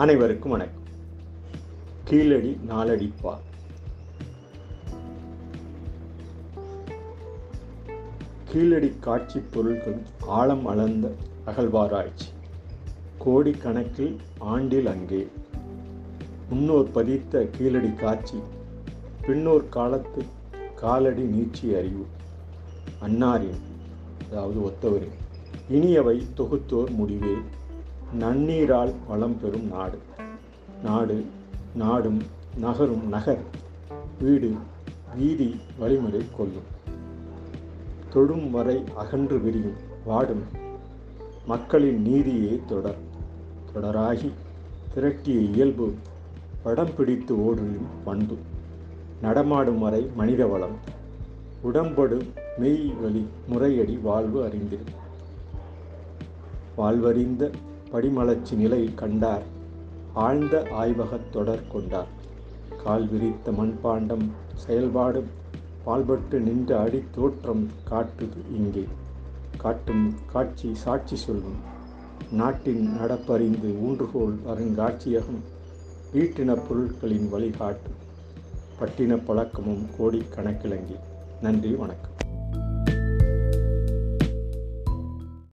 அனைவருக்கும் வணக்கம். கீழடி நாலடிப்பா கீழடி காட்சி பொருள்கள் ஆழம் அளந்த அகழ்வாராய்ச்சி. கோடிக்கணக்கில் ஆண்டில் அங்கே. முன்னோர் பதித்த கீழடி காட்சி பின்னோர் காலத்து காலடி நீச்சி அறிவு. அன்னாரின் அதாவது ஒத்தவரின். இனியவை தொகுத்தோர் முடிவே. நன்னீரால் வளம் பெறும் நாடு. நாடு நாடும் நகரும் நகர். வீடு வீதி வழிமுறை கொள்ளும். தொடும் வரை அகன்று விரியும் வாடும். மக்களின் நீதியே தொடர். தொடராகி திரட்டிய இயல்பு படம் பிடித்து ஓடும் பண்பு. நடமாடும் வரை மனித வளம். உடம்படும் மெய் வழி முறையடி வாழ்வு அறிந்திரு வாழ்வறிந்த படிமலர்ச்சி நிலை கண்டார். ஆழ்ந்த ஆய்வகத் தொடர் கொண்டார். கால் விரித்த மண்பாண்டம் செயல்பாடு பால்பட்டு நின்ற அடி தோற்றம் காட்டுது இங்கே. காட்டும் காட்சி சாட்சி சொல்லும். நாட்டின் நடப்பறிந்து ஊன்றுகோல் அருங்காட்சியகம் வீட்டின பொருட்களின் வழிகாட்டு. பட்டின பழக்கமும் கோடிக்கணக்கிலங்கி நன்றி வணக்கம்.